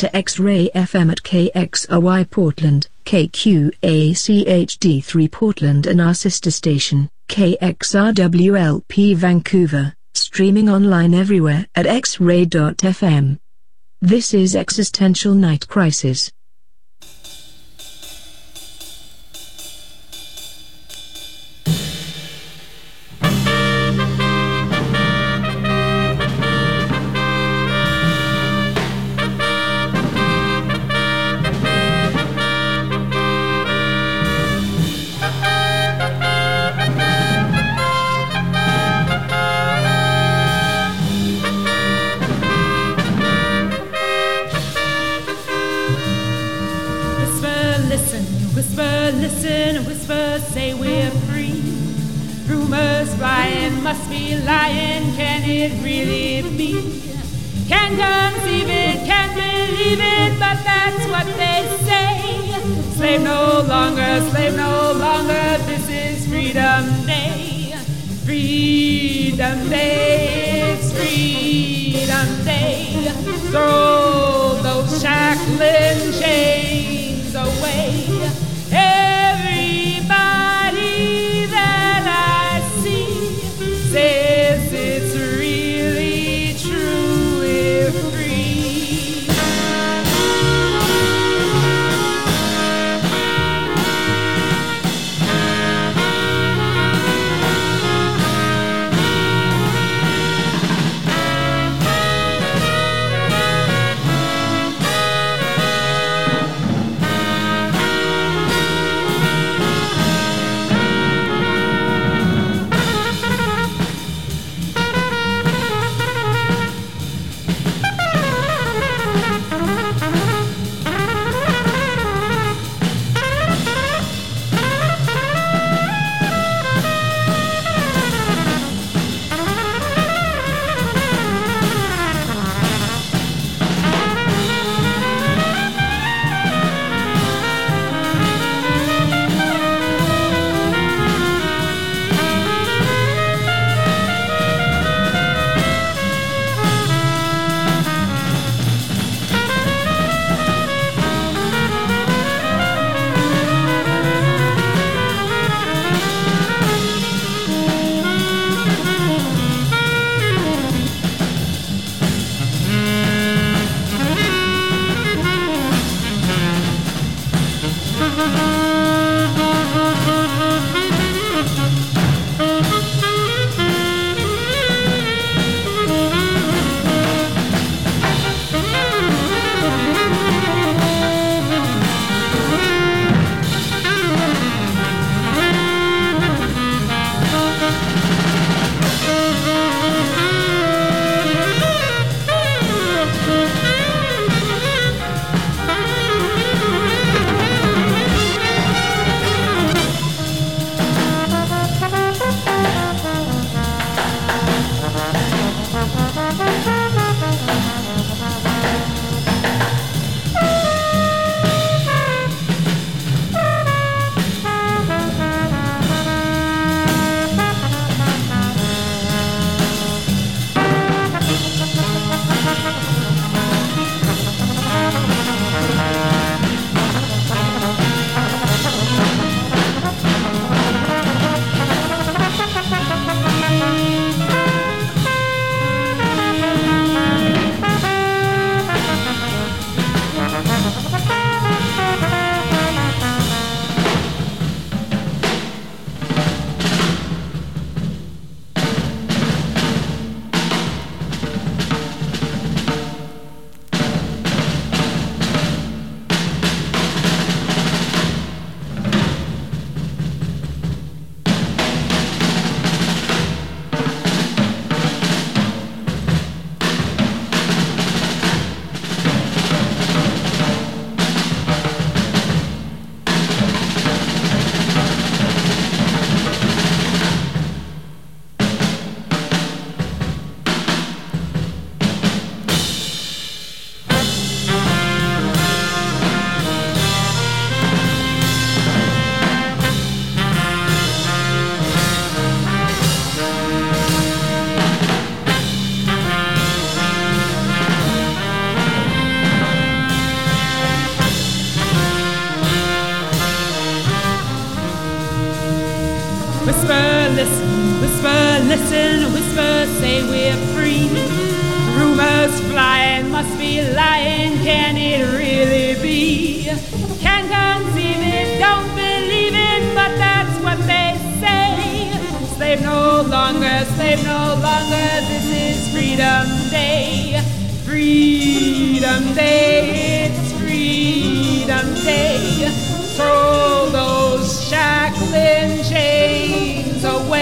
To X-Ray FM at KXRY Portland, KQACHD3 Portland and our sister station, KXRWLP Vancouver, streaming online everywhere at xray.fm. This is Existential Night Crisis. Must be lying, can it really be? Can't conceive it, can't believe it, but that's what they say. Slave no longer, slave no longer, this is Freedom Day. Freedom Day, it's Freedom Day. Throw those shackling chains Whisper, listen, whisper, listen, whisper, say we're free. Rumors flying, must be lying, can it really be? Can't conceive it, don't believe it, but that's what they say. Slave no longer, slave no longer, this is Freedom Day. Freedom Day, it's Freedom Day. Throw those shackling chains.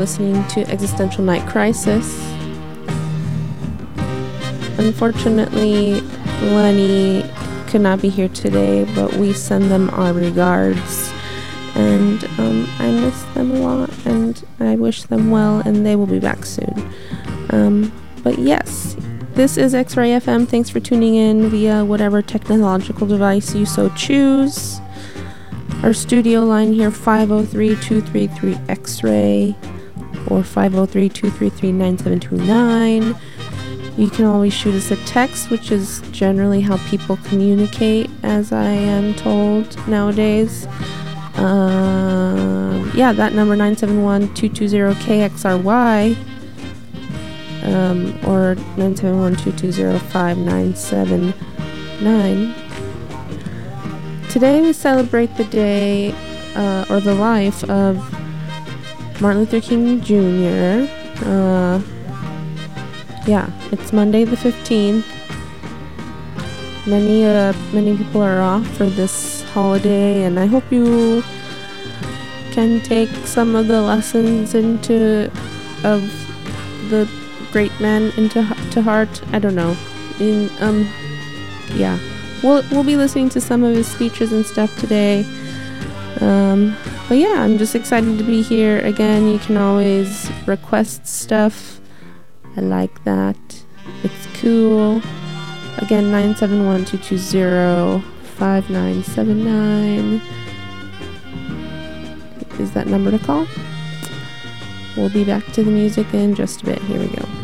listening to Existential Night Crisis. Unfortunately, Lenny could not be here today, but we send them our regards. And um, I miss them a lot, and I wish them well, and they will be back soon. Um, but yes, this is X Ray FM. Thanks for tuning in via whatever technological device you so choose. Our studio line here 503 233 X Ray or 503 233 9729. You can always shoot us a text, which is generally how people communicate, as I am told nowadays. Um, yeah, that number 971 220 KXRY um, or 971 220 5979. Today we celebrate the day uh, or the life of Martin Luther King Jr. Uh, yeah, it's Monday the 15th. Many uh, many people are off for this holiday, and I hope you can take some of the lessons into of the great man into to heart. I don't know. In um, yeah, we'll we'll be listening to some of his speeches and stuff today. Um, but yeah, I'm just excited to be here again. You can always request stuff. I like that. It's cool. Again, 971 220 5979 is that number to call. We'll be back to the music in just a bit. Here we go.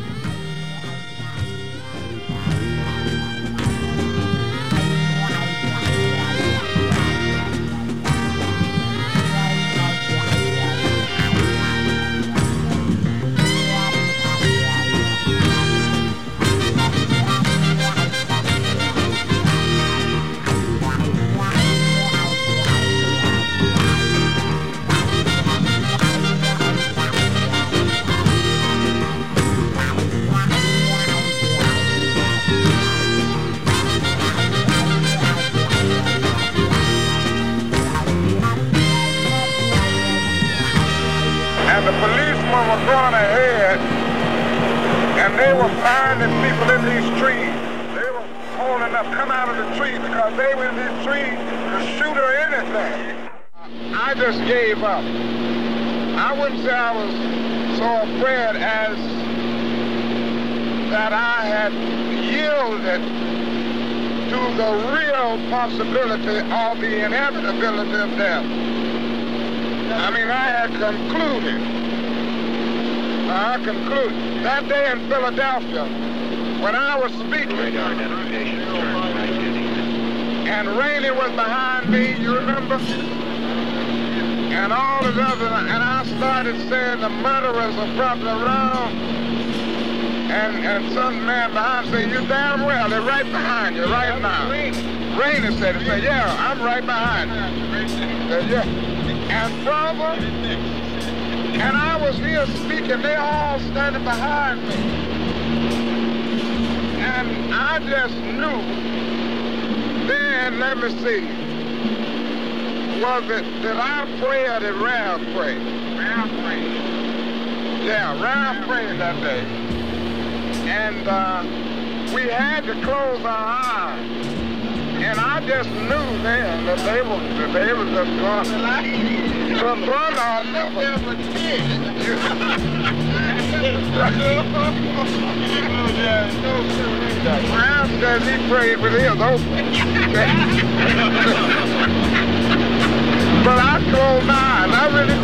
Philadelphia, when I was speaking, and Rainey was behind me, you remember? And all the other, and I started saying the murderers are probably around. And, and some man behind said, you damn well, they're right behind you right now. Rainey said, he said, yeah, I'm right behind you. Said, yeah. And brother, and I was here speaking, they all standing behind me. I just knew, then let me see, was it, did I pray or did Ralph pray? Ralph prayed. Yeah, Ralph prayed that day. And uh, we had to close our eyes. And I just knew then that they were, that they were just going to run on never Brown says he prayed with his open. but I my eyes. I really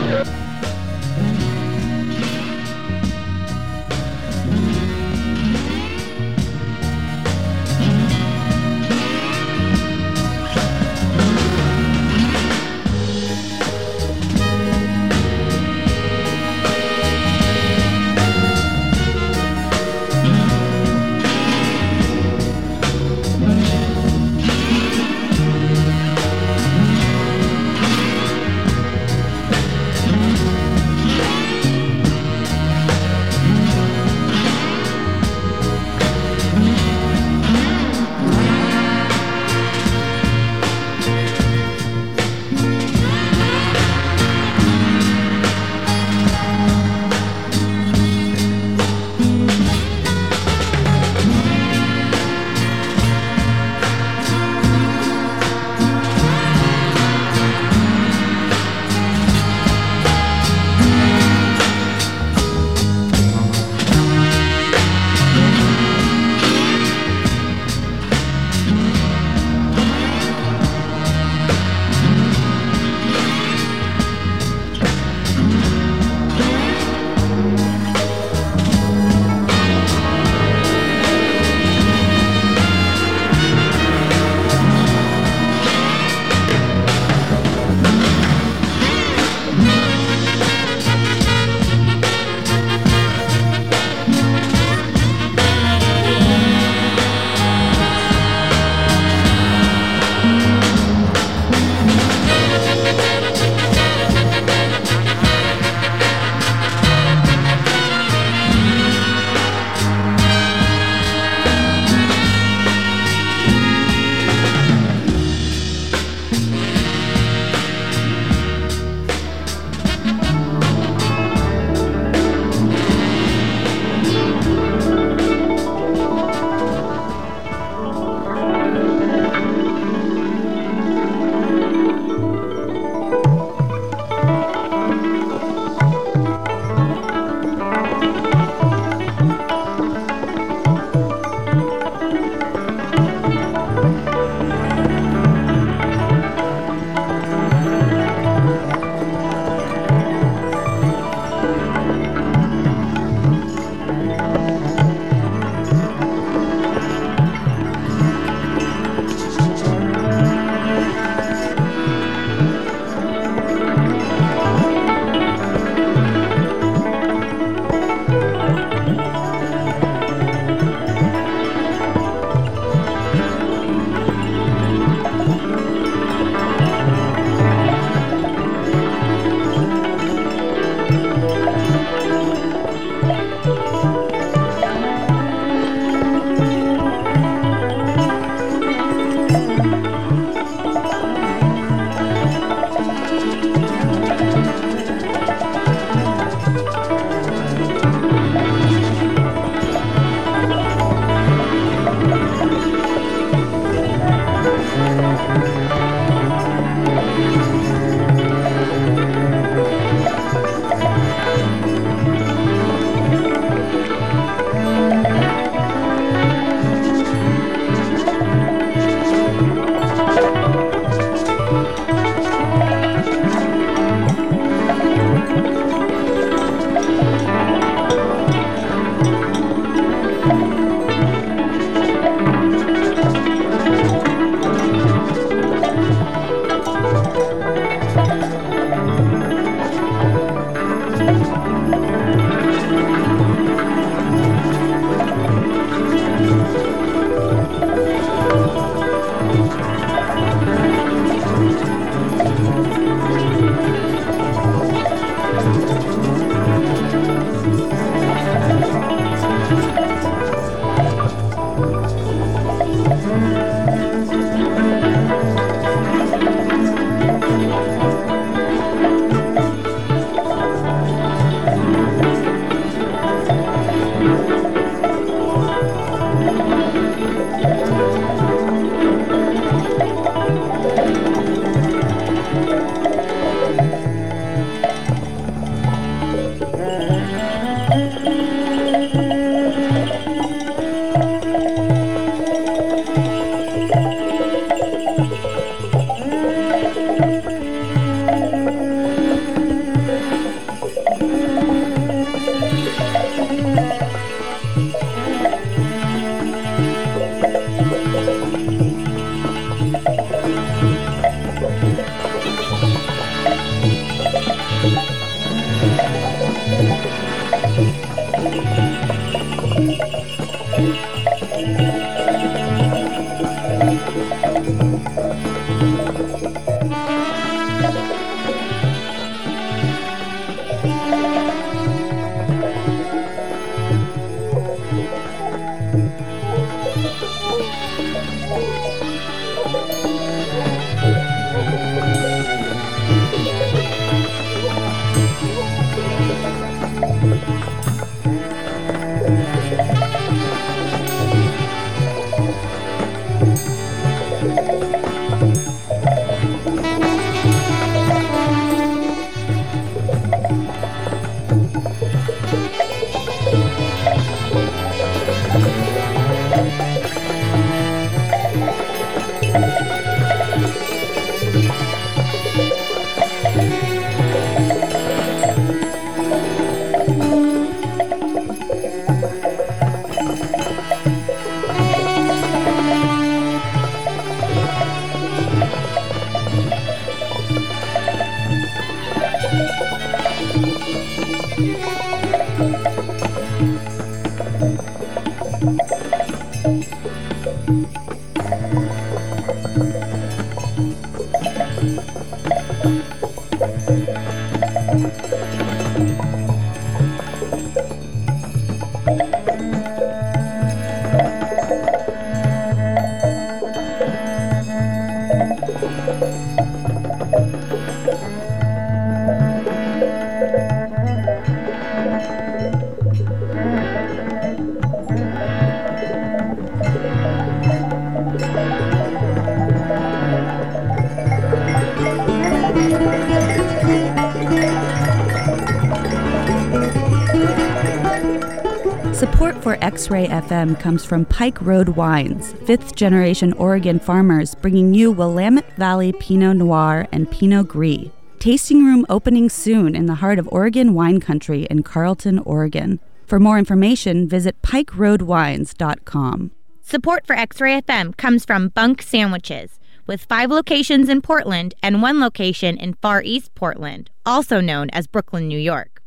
X Ray FM comes from Pike Road Wines, fifth generation Oregon farmers bringing you Willamette Valley Pinot Noir and Pinot Gris. Tasting room opening soon in the heart of Oregon wine country in Carlton, Oregon. For more information, visit pikeroadwines.com. Support for X Ray FM comes from Bunk Sandwiches, with five locations in Portland and one location in Far East Portland, also known as Brooklyn, New York.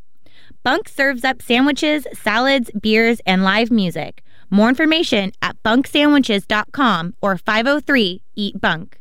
Bunk serves up sandwiches, salads, beers, and live music. More information at bunksandwiches.com or 503 Eat Bunk.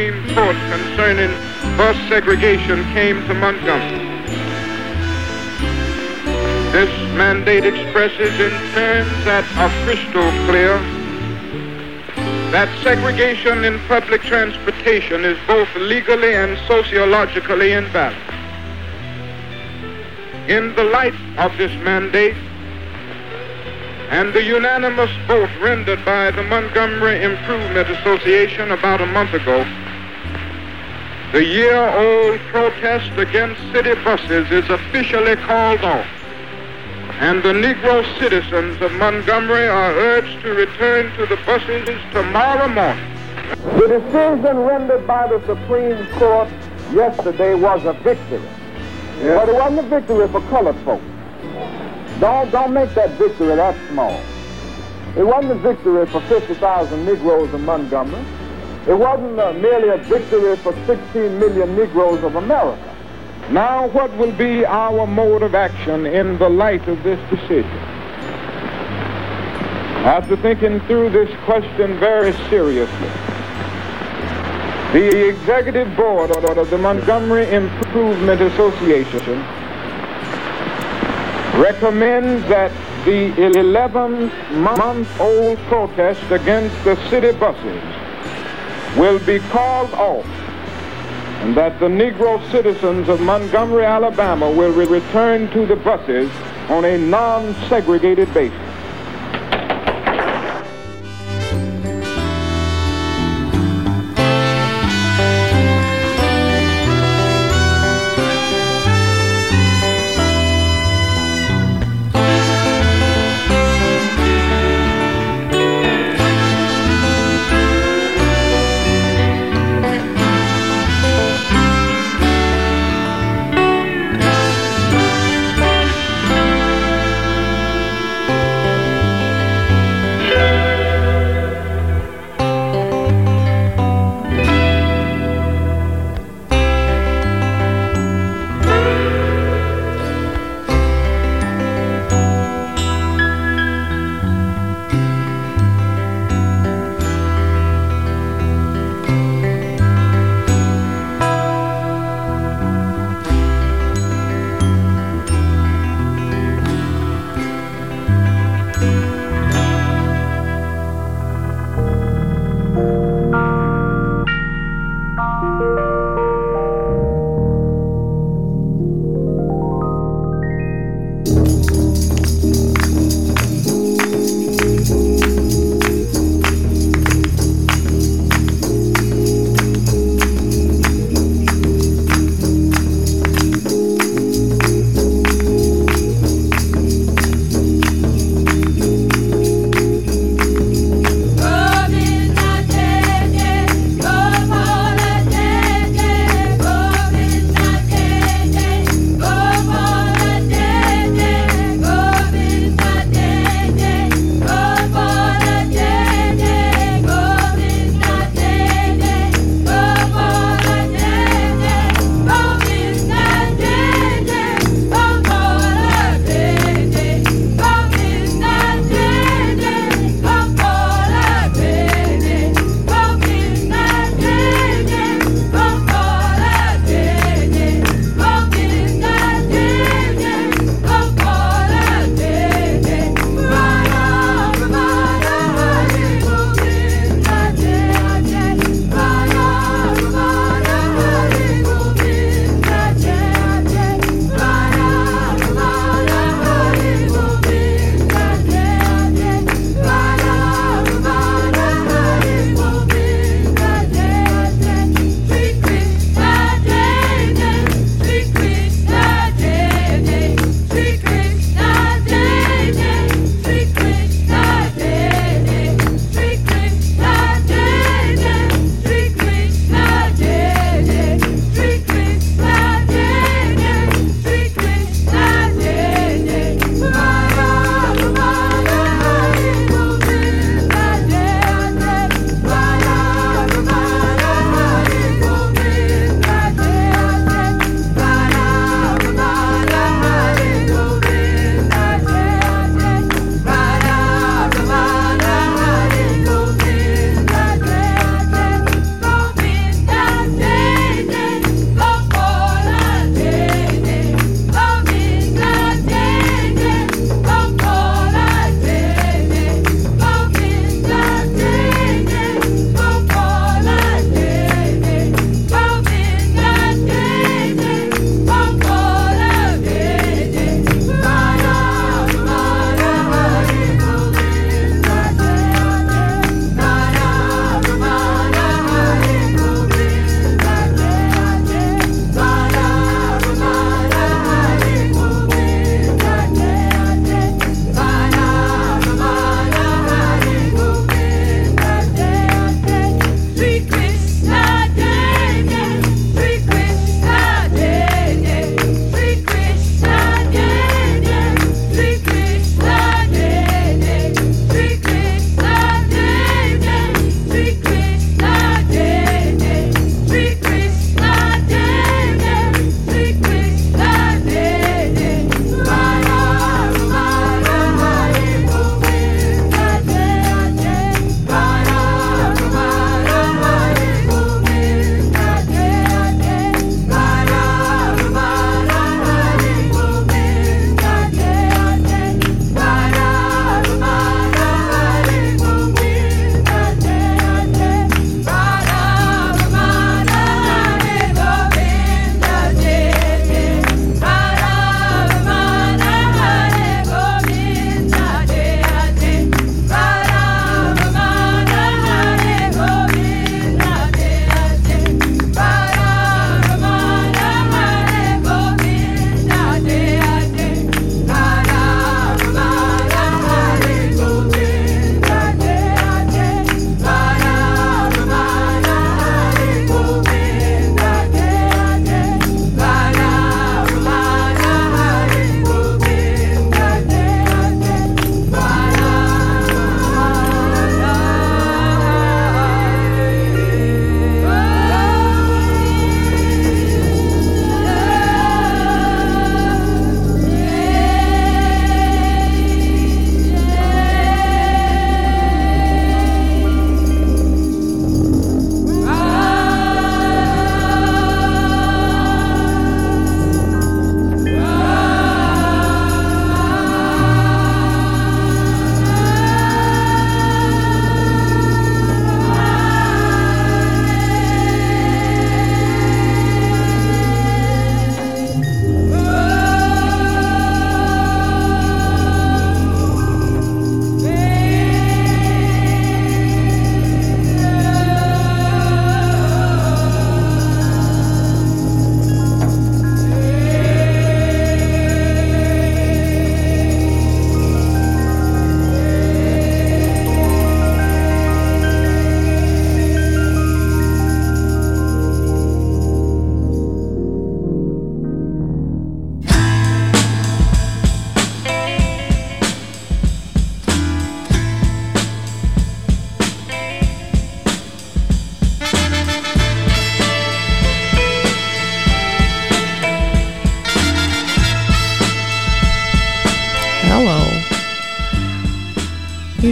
Supreme Court concerning bus segregation came to Montgomery. This mandate expresses in terms that are crystal clear that segregation in public transportation is both legally and sociologically invalid. In the light of this mandate, and the unanimous vote rendered by the Montgomery Improvement Association about a month ago, the year-old protest against city buses is officially called off, and the Negro citizens of Montgomery are urged to return to the buses tomorrow morning. The decision rendered by the Supreme Court yesterday was a victory. But it wasn't a victory for colored folks. Don't, don't make that victory that small. It wasn't a victory for 50,000 Negroes in Montgomery. It wasn't uh, merely a victory for 16 million Negroes of America. Now, what will be our mode of action in the light of this decision? After thinking through this question very seriously, the executive board of the Montgomery Improvement Association recommends that the 11-month-old protest against the city buses will be called off and that the Negro citizens of Montgomery, Alabama will re- return to the buses on a non-segregated basis.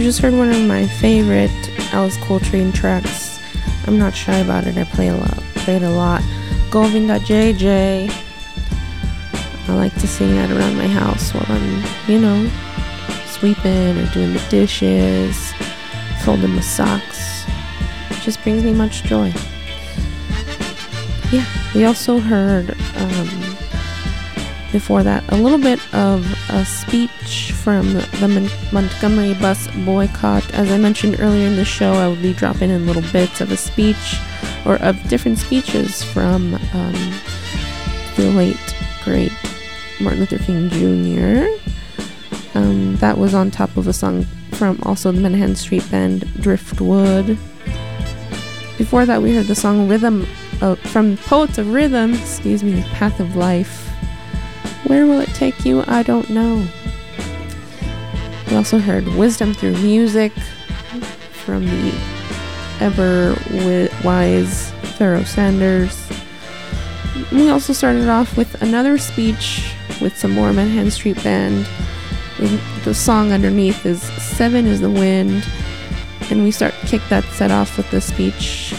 Just heard one of my favorite Alice Coltrane tracks. I'm not shy about it. I play a lot. Play it a lot. Govinda Jai Jai. I like to sing that around my house while I'm, you know, sweeping or doing the dishes, folding my socks. It just brings me much joy. Yeah, we also heard um, before that a little bit of a speech from the Mon- Montgomery bus boycott. As I mentioned earlier in the show, I will be dropping in little bits of a speech or of different speeches from um, the late, great Martin Luther King Jr. Um, that was on top of a song from also the Menahan Street Band, Driftwood. Before that, we heard the song Rhythm uh, from Poets of Rhythm, excuse me, Path of Life. Where will it take you? I don't know. We also heard Wisdom Through Music from the ever wi- wise Pharoah Sanders. We also started off with another speech with some more Menahan Street Band. The- The song underneath is Seven is the Wind. And we start kick that set off with the speech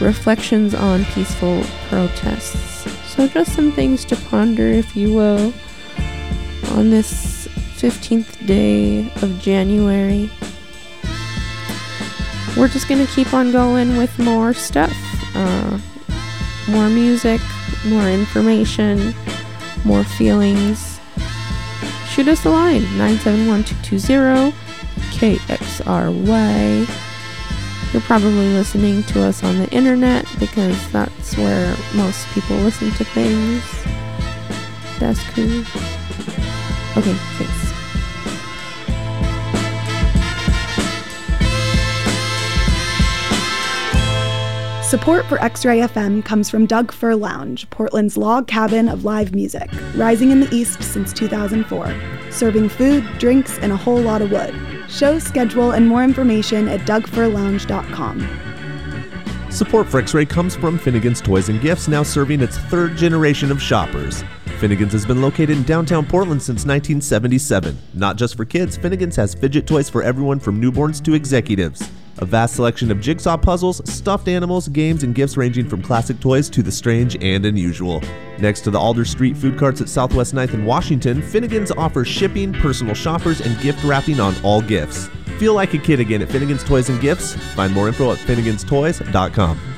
Reflections on Peaceful Protests. So just some things to ponder, if you will, on this 15th day of January. We're just gonna keep on going with more stuff. Uh, more music, more information, more feelings. Shoot us a line 971 220 KXRY. You're probably listening to us on the internet because that's where most people listen to things. That's cool. Okay, thanks. Support for X-Ray FM comes from Doug Fir Lounge, Portland's log cabin of live music, rising in the east since 2004, serving food, drinks, and a whole lot of wood. Show schedule and more information at dougfirlounge.com. Support for X-Ray comes from Finnegan's Toys and Gifts, now serving its third generation of shoppers. Finnegan's has been located in downtown Portland since 1977. Not just for kids, Finnegan's has fidget toys for everyone from newborns to executives. A vast selection of jigsaw puzzles, stuffed animals, games, and gifts ranging from classic toys to the strange and unusual. Next to the Alder Street food carts at Southwest 9th and Washington, Finnegan's offers shipping, personal shoppers, and gift wrapping on all gifts. Feel like a kid again at Finnegan's Toys and Gifts. Find more info at finneganstoys.com.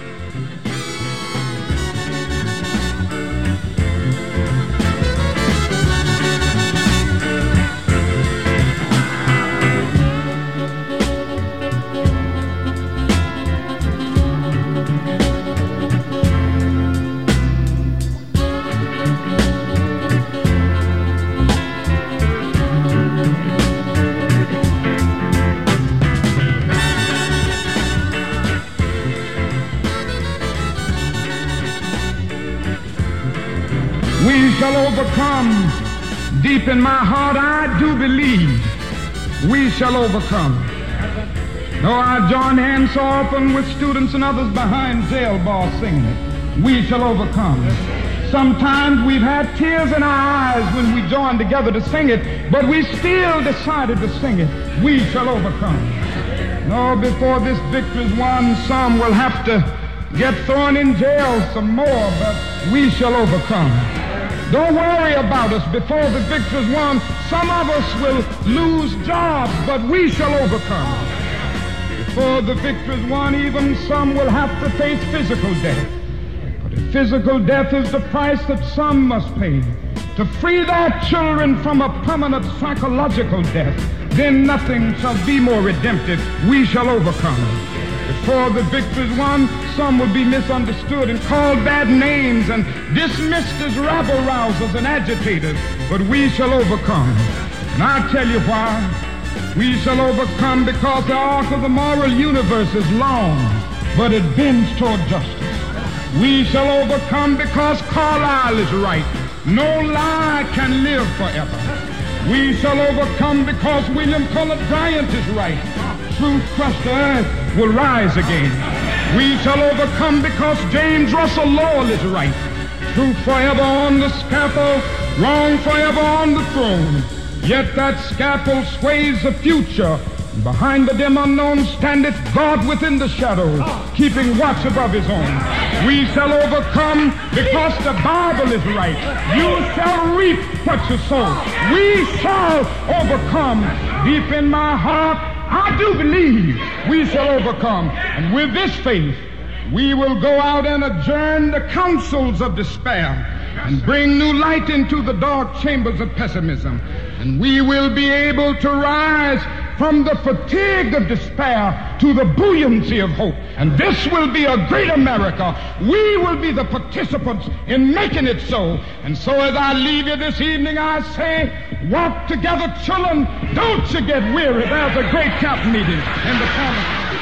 shall overcome. Though I join hands so often with students and others behind jail bars singing it, we shall overcome. Sometimes we've had tears in our eyes when we joined together to sing it, but we still decided to sing it. We shall overcome. No, before this victory's won, some will have to get thrown in jail some more, but we shall overcome. Don't worry about us before the victory's won. Some of us will lose jobs, but we shall overcome. Before the victory's won, even some will have to face physical death. But if physical death is the price that some must pay to free their children from a permanent psychological death, then nothing shall be more redemptive. We shall overcome. Before the victory's won, some would be misunderstood and called bad names and dismissed as rabble rousers and agitators, but we shall overcome. And I'll tell you why. We shall overcome because the arc of the moral universe is long, but it bends toward justice. We shall overcome because Carlyle is right. No lie can live forever. We shall overcome because William Cullen Bryant is right. To earth will rise again. We shall overcome because James Russell Lowell is right. Truth forever on the scaffold, wrong forever on the throne. Yet that scaffold sways the future Behind the dim unknown standeth God within the shadows, keeping watch above his own. We shall overcome because the Bible is right. You shall reap what you sow. We shall overcome. Deep in my heart, I do believe we shall overcome. And with this faith, we will go out and adjourn the councils of despair and bring new light into the dark chambers of pessimism. And we will be able to rise from the fatigue of despair to the buoyancy of hope. And this will be a great America. We will be the participants in making it so. And so as I leave you this evening, I say, walk together, children. Don't you get weary. There's a great camp meeting in the corner.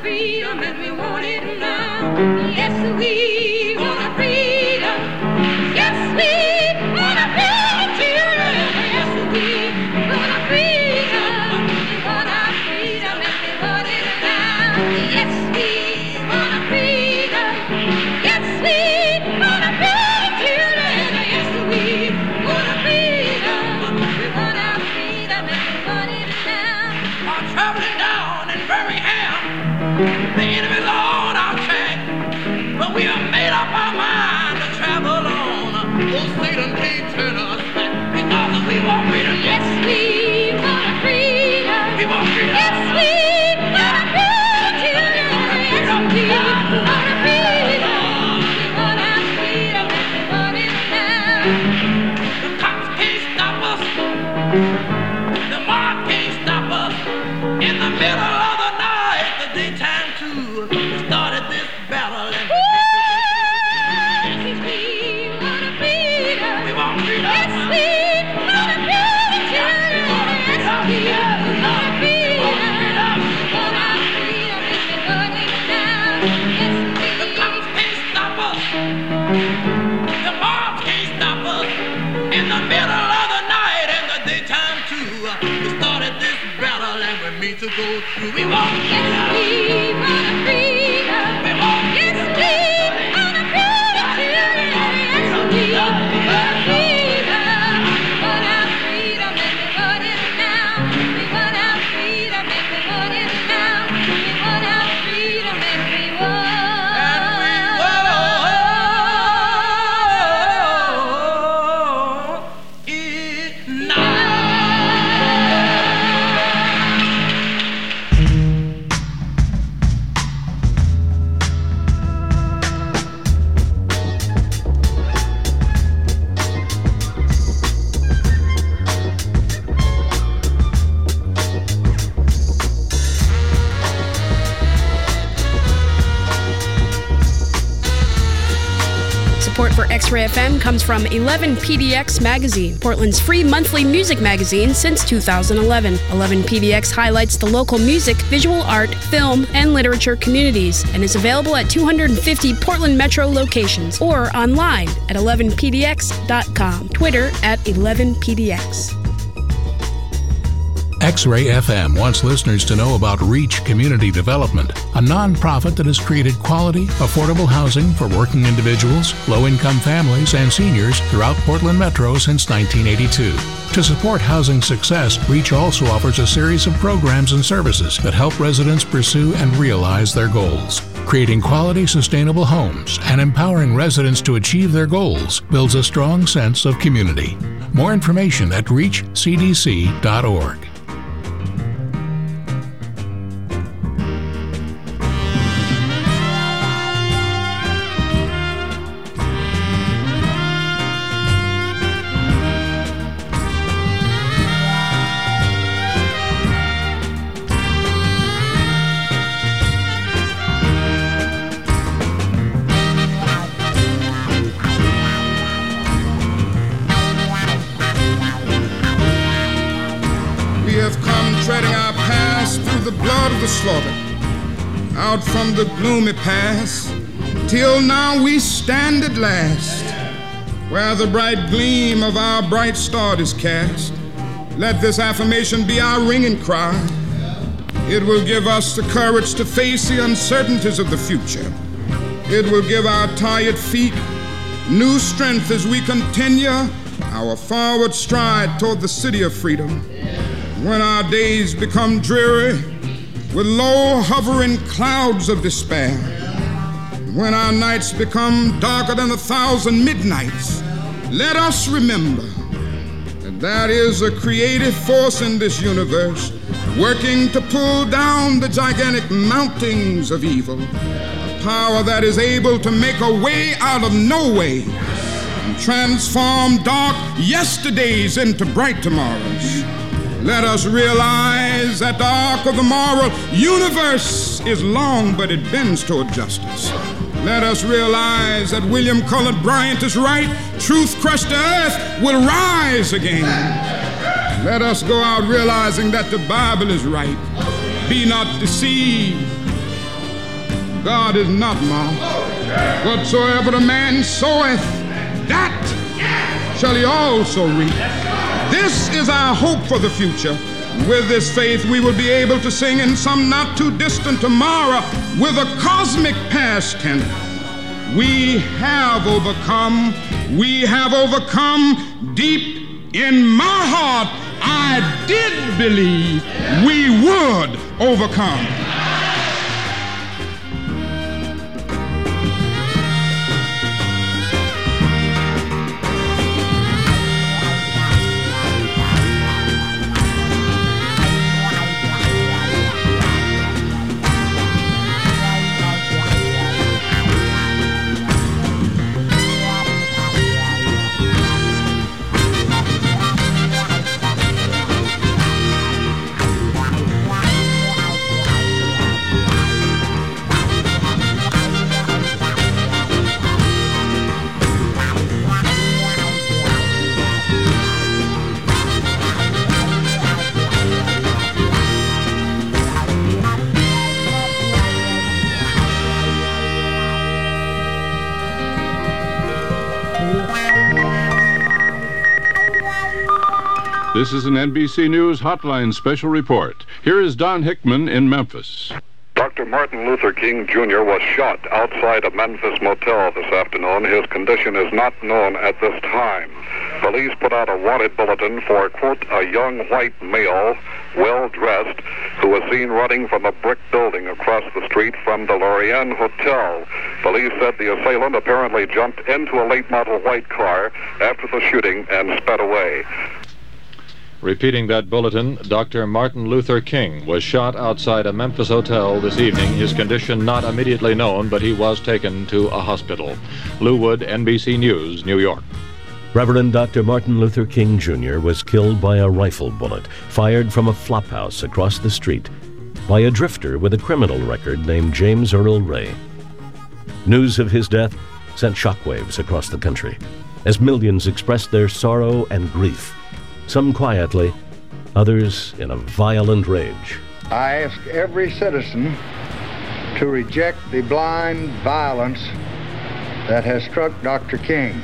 freedom and we want it now. Yes, we. Support X Ray FM comes from 11 PDX Magazine, Portland's free monthly music magazine since 2011. 11 PDX highlights the local music, visual art, film, and literature communities and is available at 250 Portland Metro locations or online at 11pdx.com. Twitter at 11pdx. X Ray FM wants listeners to know about Reach Community Development, a nonprofit that has created quality, affordable housing for working individuals, low income families, and seniors throughout Portland Metro since 1982. To support housing success, Reach also offers a series of programs and services that help residents pursue and realize their goals. Creating quality, sustainable homes and empowering residents to achieve their goals builds a strong sense of community. More information at reachcdc.org. out from the gloomy past, till now we stand at last, where the bright gleam of our bright star is cast. Let this affirmation be our ringing cry. It will give us the courage to face the uncertainties of the future. It will give our tired feet new strength as we continue our forward stride toward the city of freedom. When our days become dreary with low hovering clouds of despair, when our nights become darker than a thousand midnights, let us remember that there is a creative force in this universe working to pull down the gigantic mountains of evil, a power that is able to make a way out of no way and transform dark yesterdays into bright tomorrows. Let us realize that the arc of the moral universe is long, but it bends toward justice. Let us realize that William Cullen Bryant is right. Truth crushed to earth will rise again. Let us go out realizing that the Bible is right. Be not deceived. God is not mocked. Whatsoever a man soweth, that shall he also reap. This is our hope for the future. With this faith, we will be able to sing in some not too distant tomorrow with a cosmic past tense. We have overcome. We have overcome deep in my heart. I did believe we would overcome. This is an NBC News Hotline special report. Here is Don Hickman in Memphis. Dr. Martin Luther King Jr. was shot outside a Memphis motel this afternoon. His condition is not known at this time. Police put out a wanted bulletin for, quote, a young white male, well dressed, who was seen running from a brick building across the street from the Lorraine Hotel. Police said the assailant apparently jumped into a late model white car after the shooting and sped away. Repeating that bulletin, Dr. Martin Luther King was shot outside a Memphis hotel this evening. His condition not immediately known, but he was taken to a hospital. Lou Wood, NBC News, New York. Reverend Dr. Martin Luther King Jr. was killed by a rifle bullet fired from a flophouse across the street by a drifter with a criminal record named James Earl Ray. News of his death sent shockwaves across the country as millions expressed their sorrow and grief some quietly, others in a violent rage. I ask every citizen to reject the blind violence that has struck Dr. King.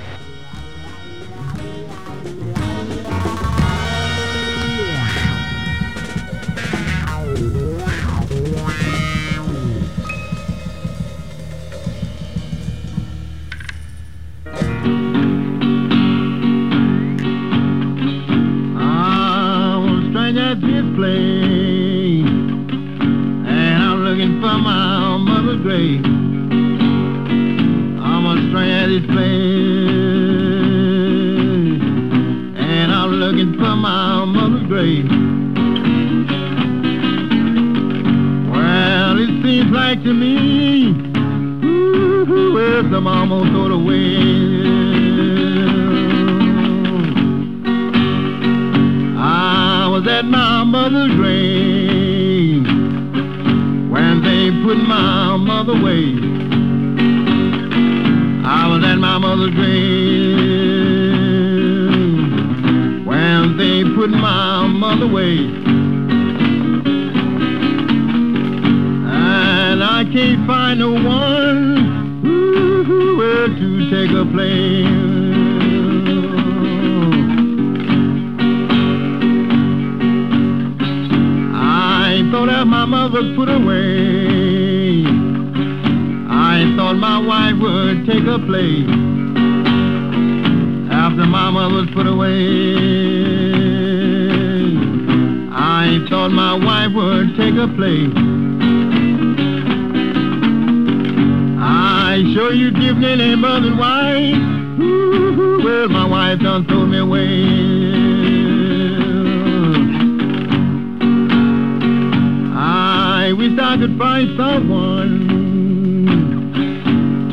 Could find someone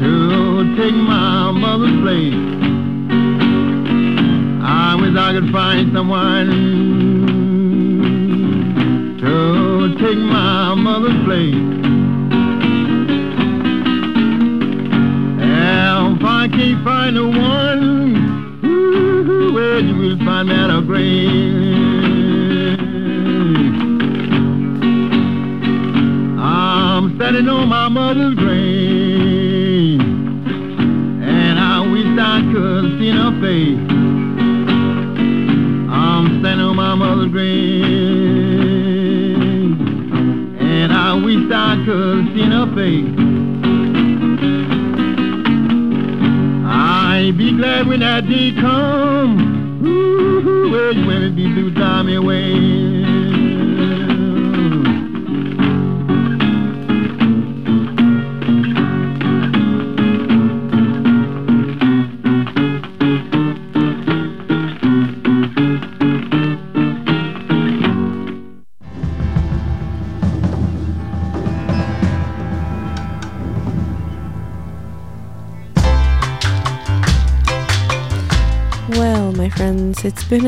to take my mother's place. I wish I could find someone to take my mother's place. If I can't find no one, well, you will find me at a grave. Standing on my mother's grave. And I wish I could see her face. I'm standing on my mother's grave. And I wish I could see her face. I'd be glad when that day come. Ooh, well, when it be through time away.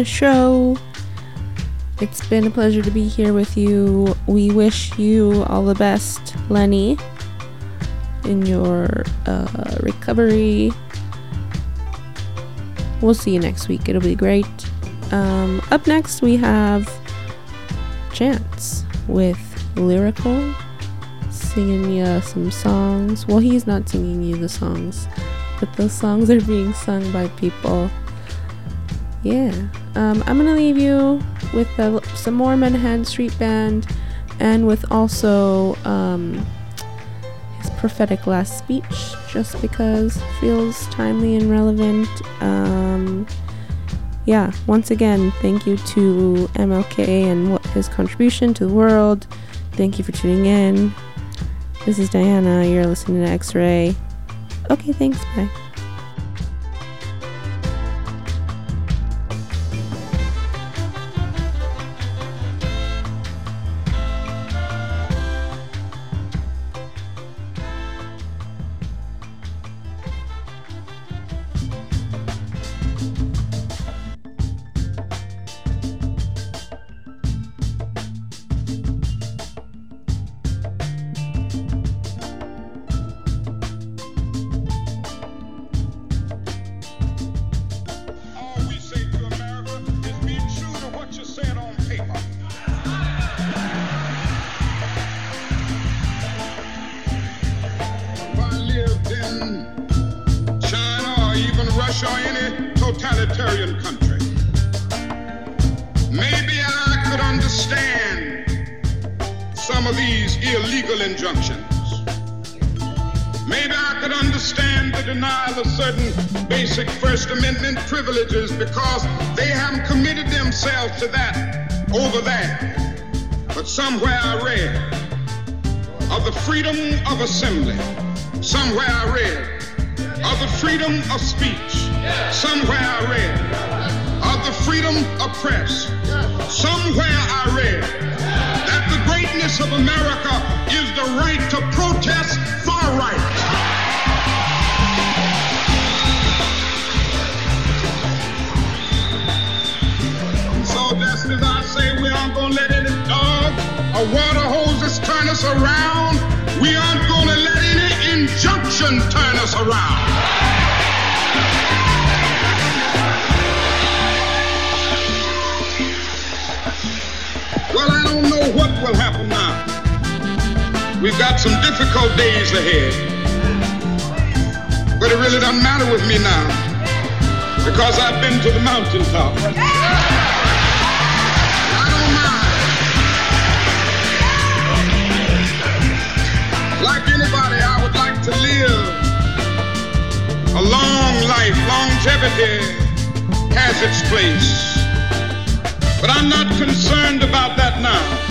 A show. It's been a pleasure to be here with you. We wish you all the best, Lenny, in your uh, recovery. We'll see you next week. It'll be great. Um, up next, we have Chance with Lyrical singing you some songs. Well, he's not singing you the songs, but those songs are being sung by people. Yeah. Um, I'm gonna leave you with uh, some more Menahan Street Band and with also um, his prophetic last speech, just because feels timely and relevant. Um, yeah, once again, thank you to MLK and what his contribution to the world. Thank you for tuning in. This is Diana. You're listening to X Ray. Okay, thanks. Bye. Freedom of press. Somewhere I read that the greatness of America is the right to protest far right. So just as I say, we aren't gonna let any dog or water hoses turn us around. We aren't gonna let any injunction turn us around. Will happen now. We've got some difficult days ahead. But it really doesn't matter with me now because I've been to the mountaintop. Like anybody, I would like to live a long life. Longevity has its place. But I'm not concerned about that now.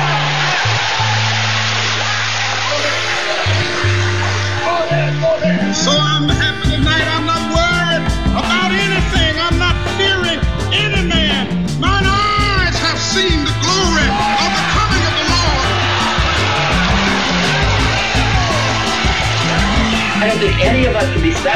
So I'm happy tonight. I'm not worried about anything. I'm not fearing any man. Mine eyes have seen the glory of the coming of the Lord. I don't think any of us can be satisfied.